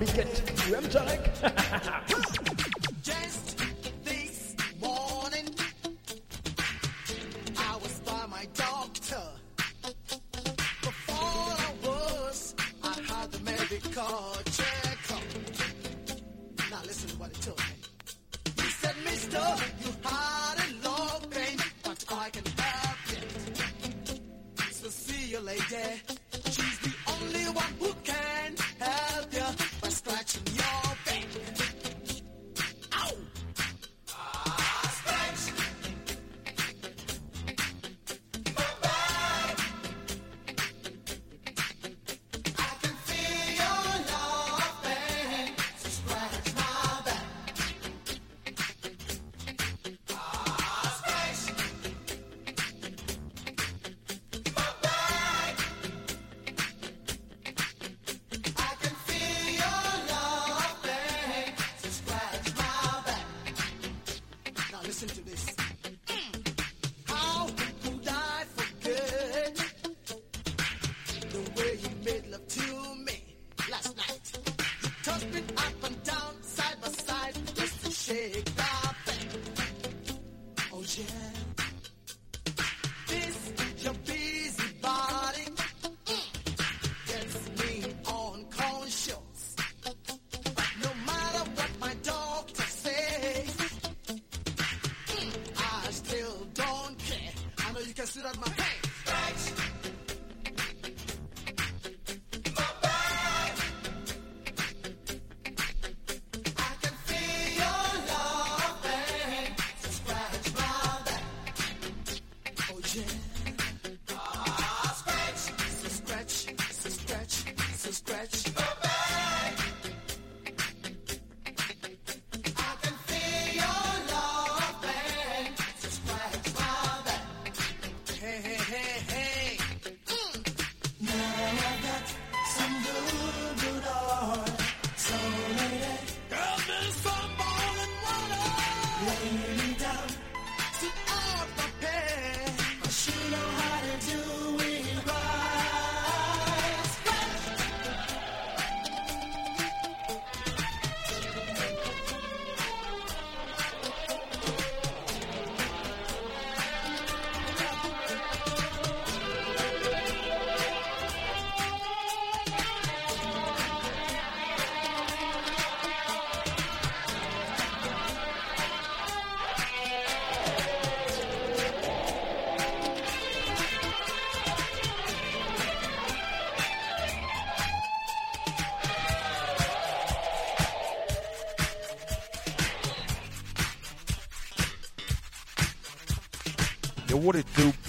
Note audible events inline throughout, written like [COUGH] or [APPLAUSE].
Biscuit. You am Tarek. [LAUGHS]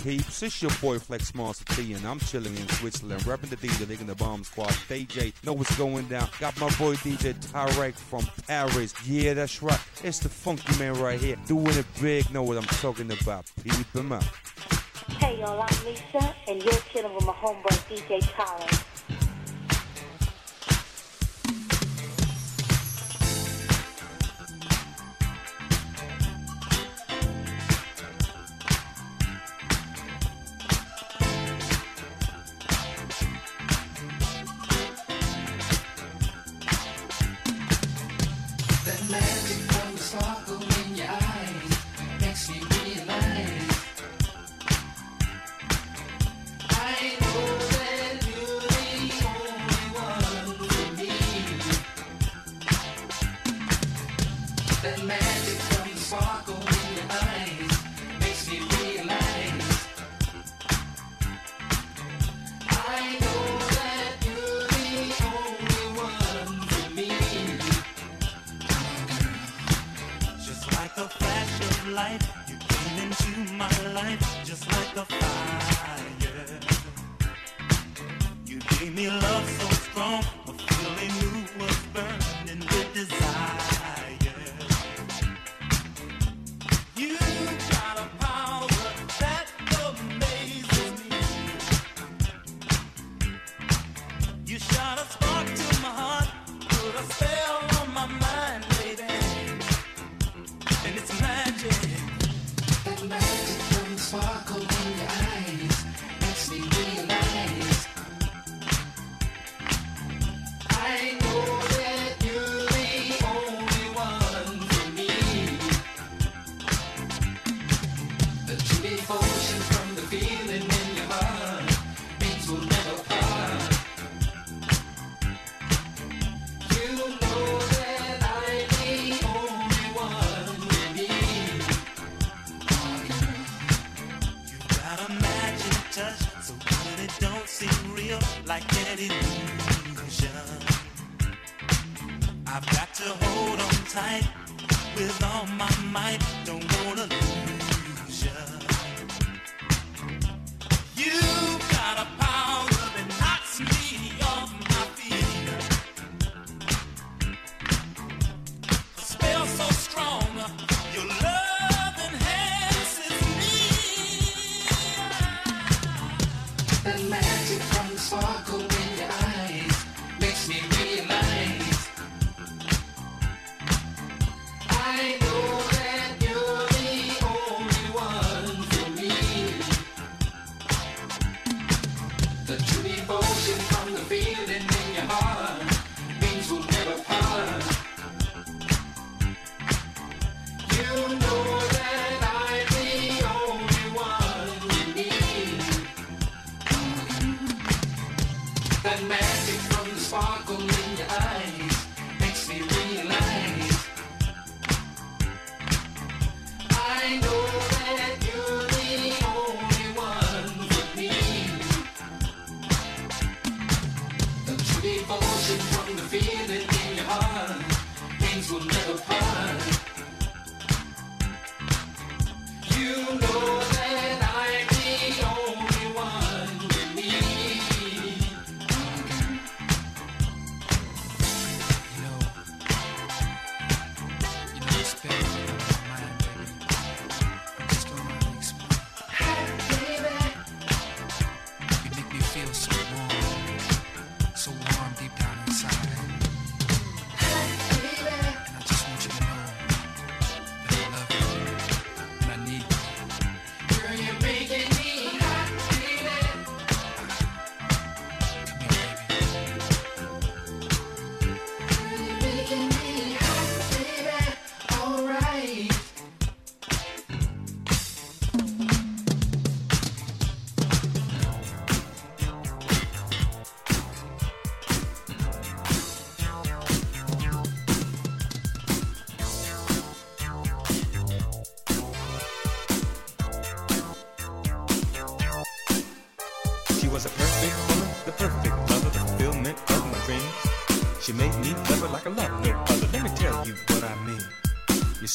peeps. It's your boy Flex Monster T, and I'm chilling in Switzerland, repping the D, digging the Bomb Squad. DJ, know what's going down. Got my boy DJ Tarek from Paris. Yeah, that's right. It's the funky man right here, doing it big. Know what I'm talking about? Peep him out. Hey y'all, I'm Lisa, and you're chilling with my homeboy DJ Tarek.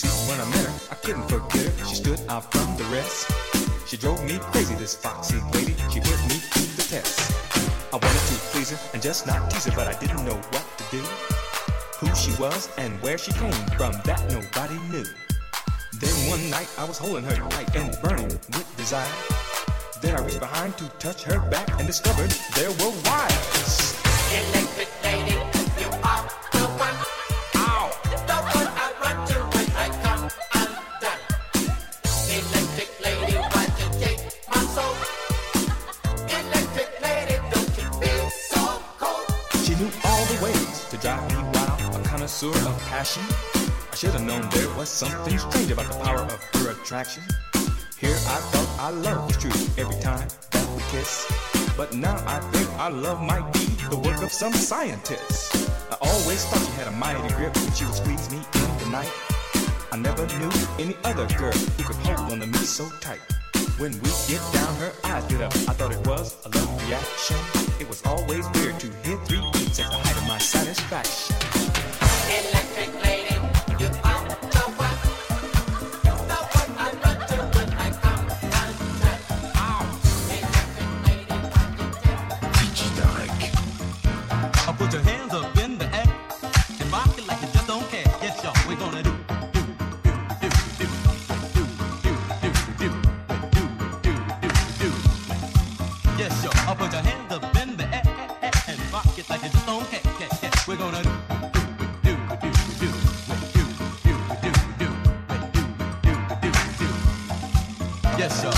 When I met her, I couldn't forget her. She stood out from the rest. She drove me crazy, this foxy lady. She put me through the test. I wanted to please her and just not tease her, but I didn't know what to do. Who she was and where she came from, that nobody knew. Then one night I was holding her tight and burning with desire. Then I reached behind to touch her back and discovered there were wires. Passion. I should have known there was something strange about the power of her attraction. Here I thought our love was true every time that we kiss. But now I think our love might be the work of some scientist. I always thought she had a mighty grip when she would squeeze me in the night. I never knew any other girl who could hold on to me so tight. When we get down, her eyes lit up. I thought it was a love reaction. It was always weird to hear three beats at the height of my satisfaction. Yes, sir.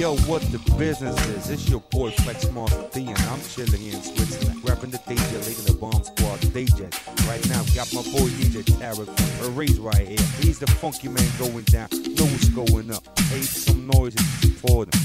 Yo, what the business is? It's your boy Flex Master D, and I'm chilling in Switzerland, rapping the DJ, leading the Bomb Squad DJ. Right now, got my boy DJ Tarek from Paris right here. He's the funky man going down, know what's going up. Make some noise for them.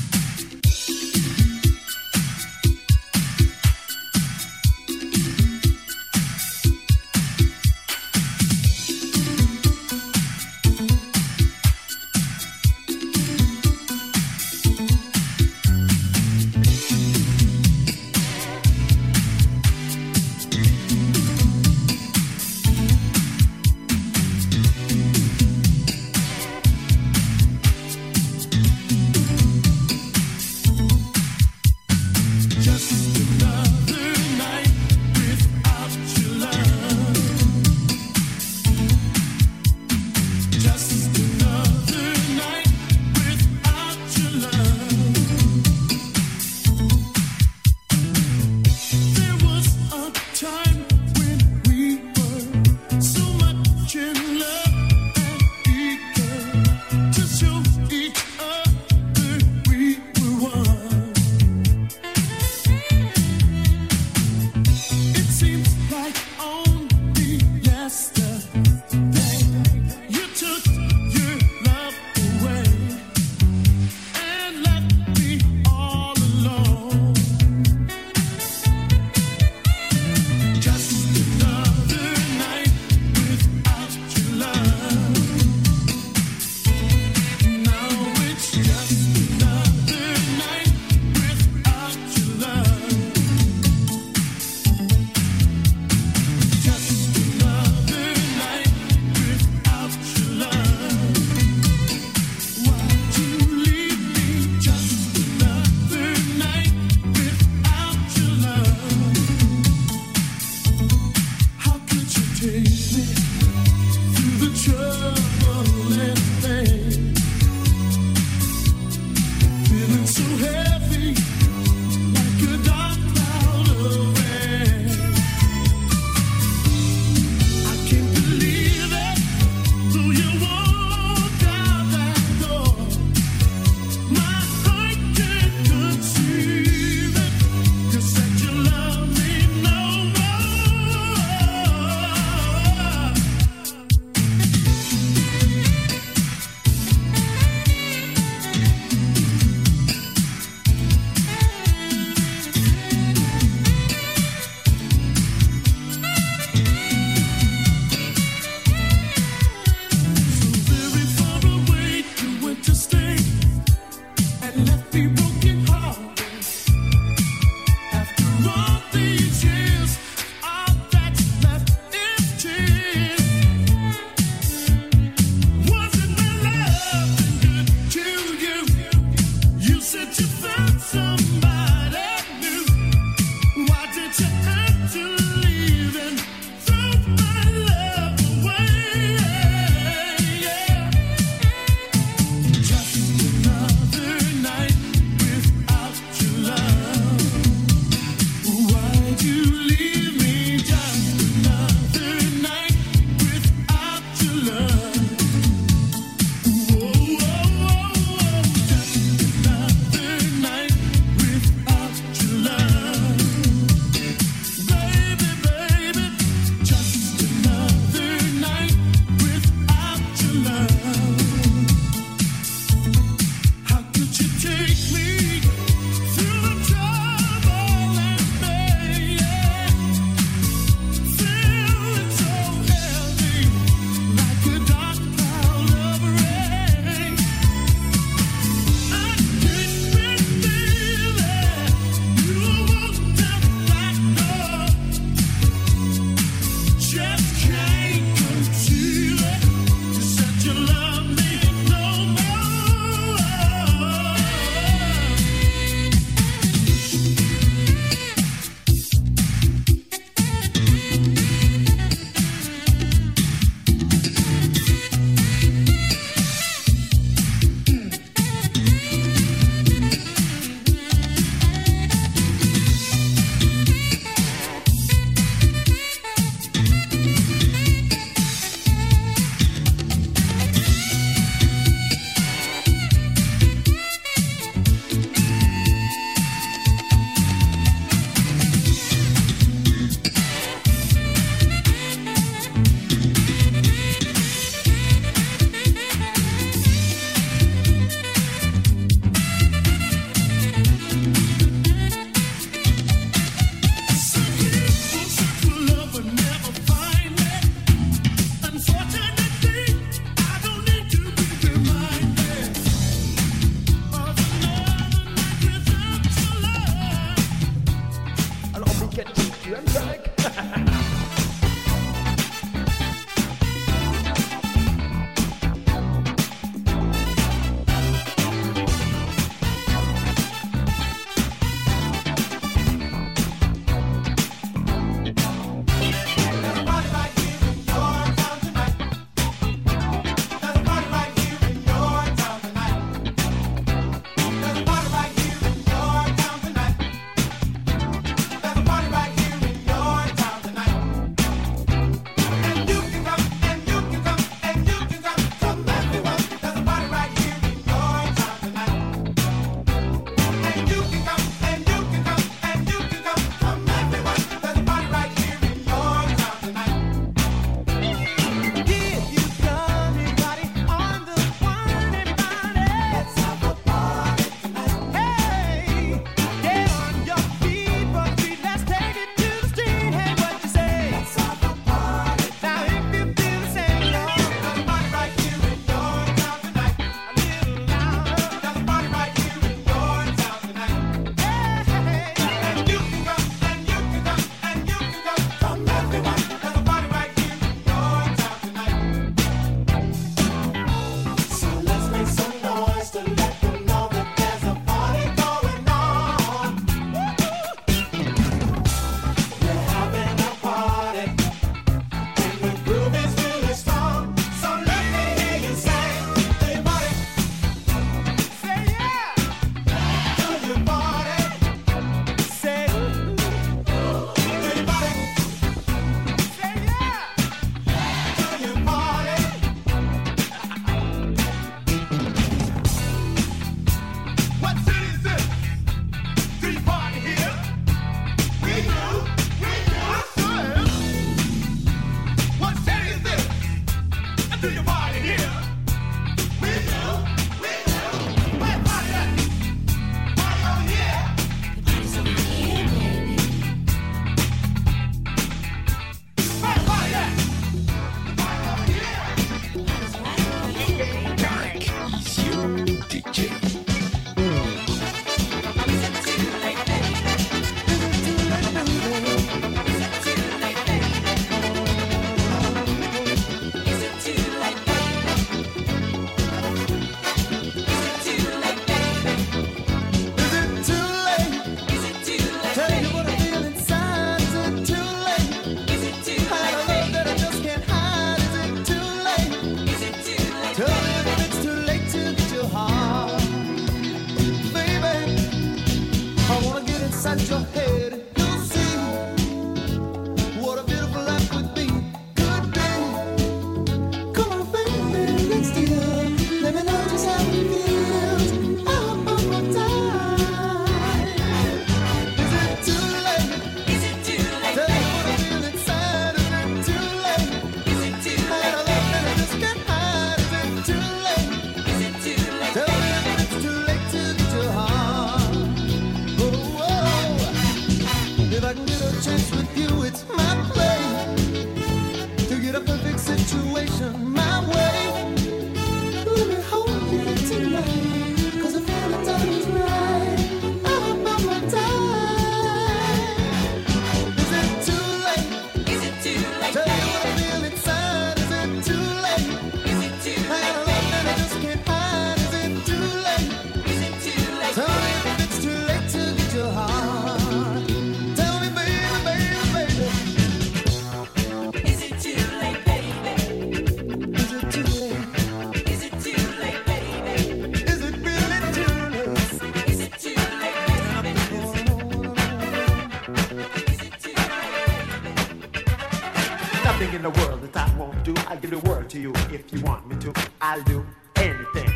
thing in the world that I won't do. I'll give the world to you if you want me to. I'll do anything.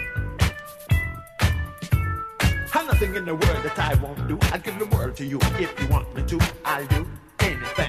I'm nothing in the world that I won't do. I'll give the world to you if you want me to. I'll do anything.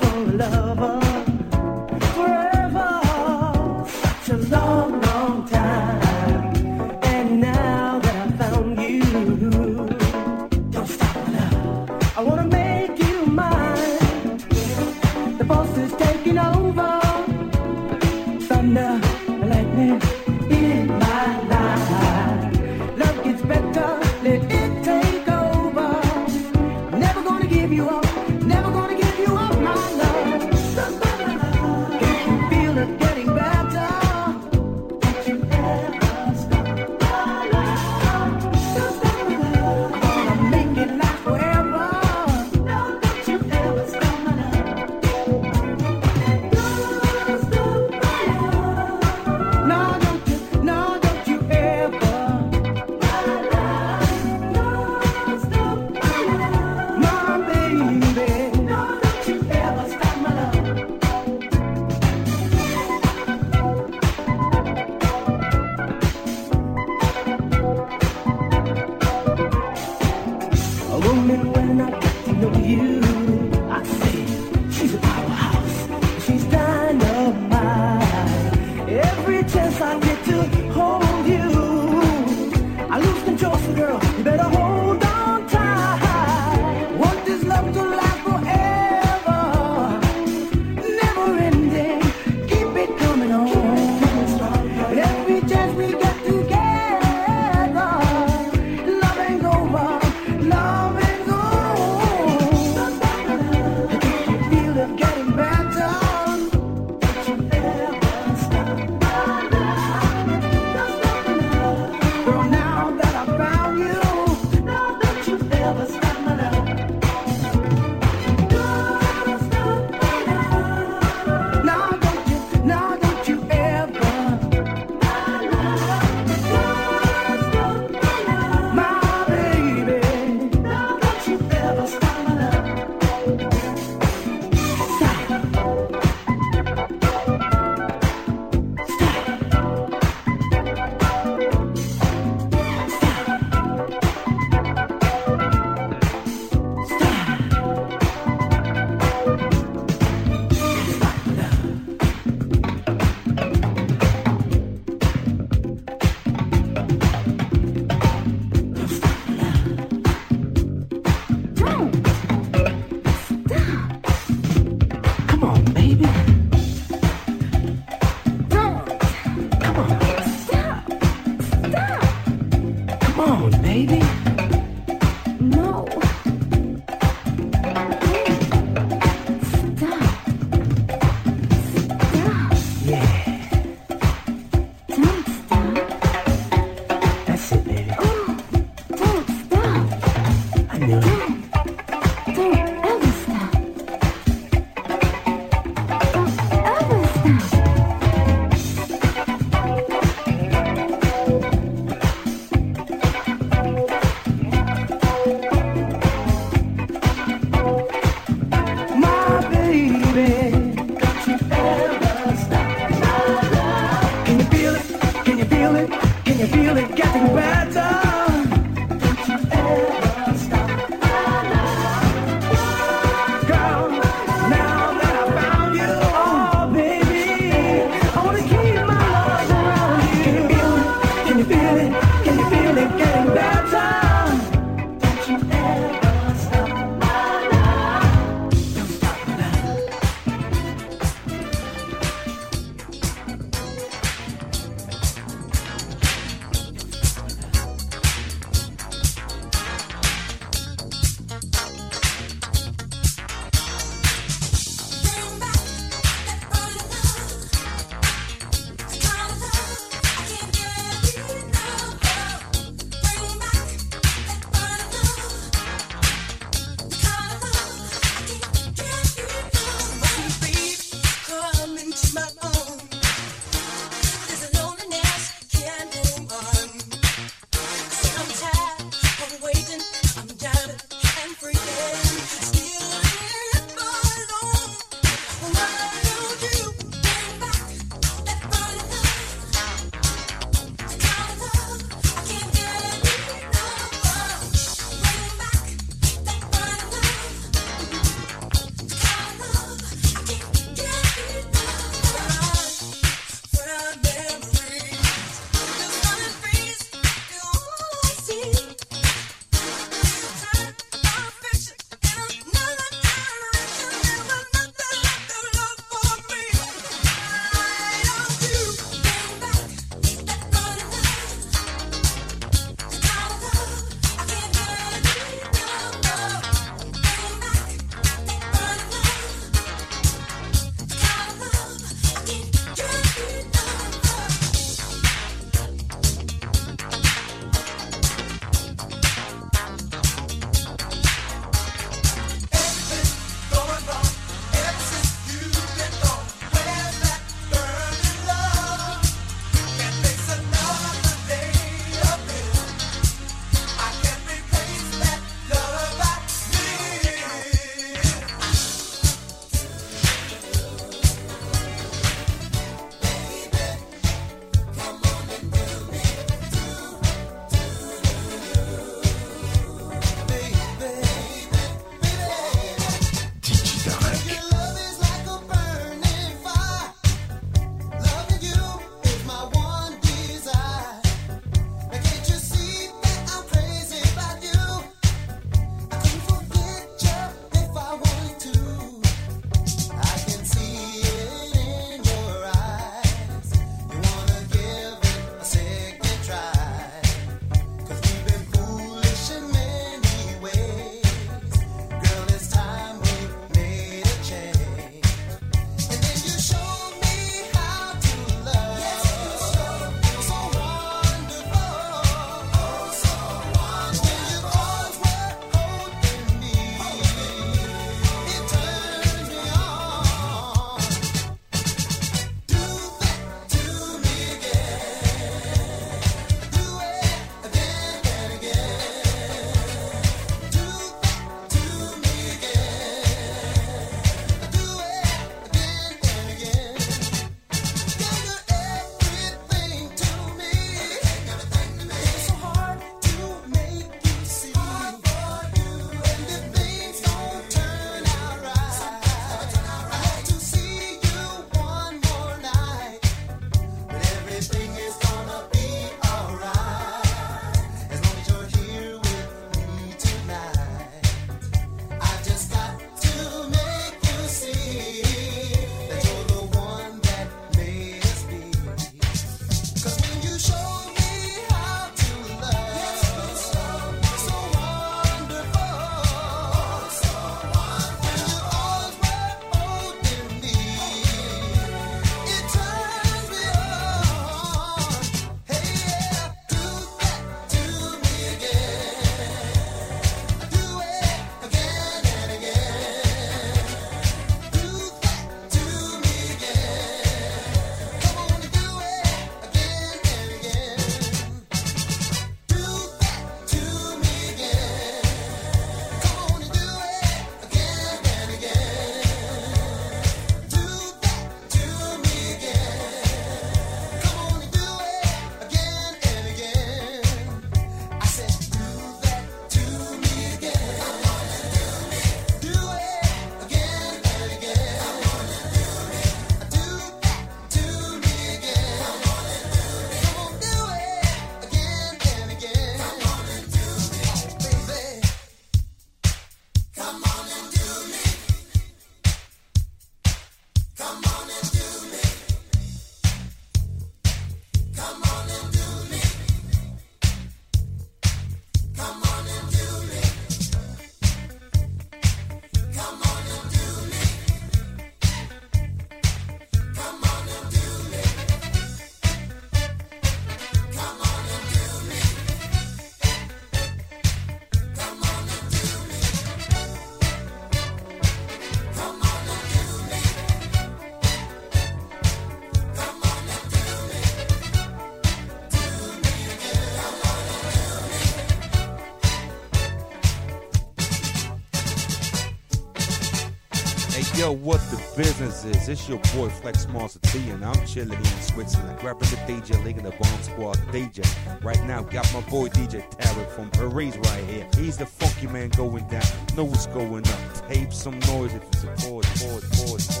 What the business is? It's your boy Flex Master T, and I'm chilling in Switzerland, grabbing the DJ, league in the Bomb Squad DJ. Right now, got my boy DJ Tarek from Paris right here. He's the funky man going down. Know what's going on? Tape some noise if you support, support, support, support.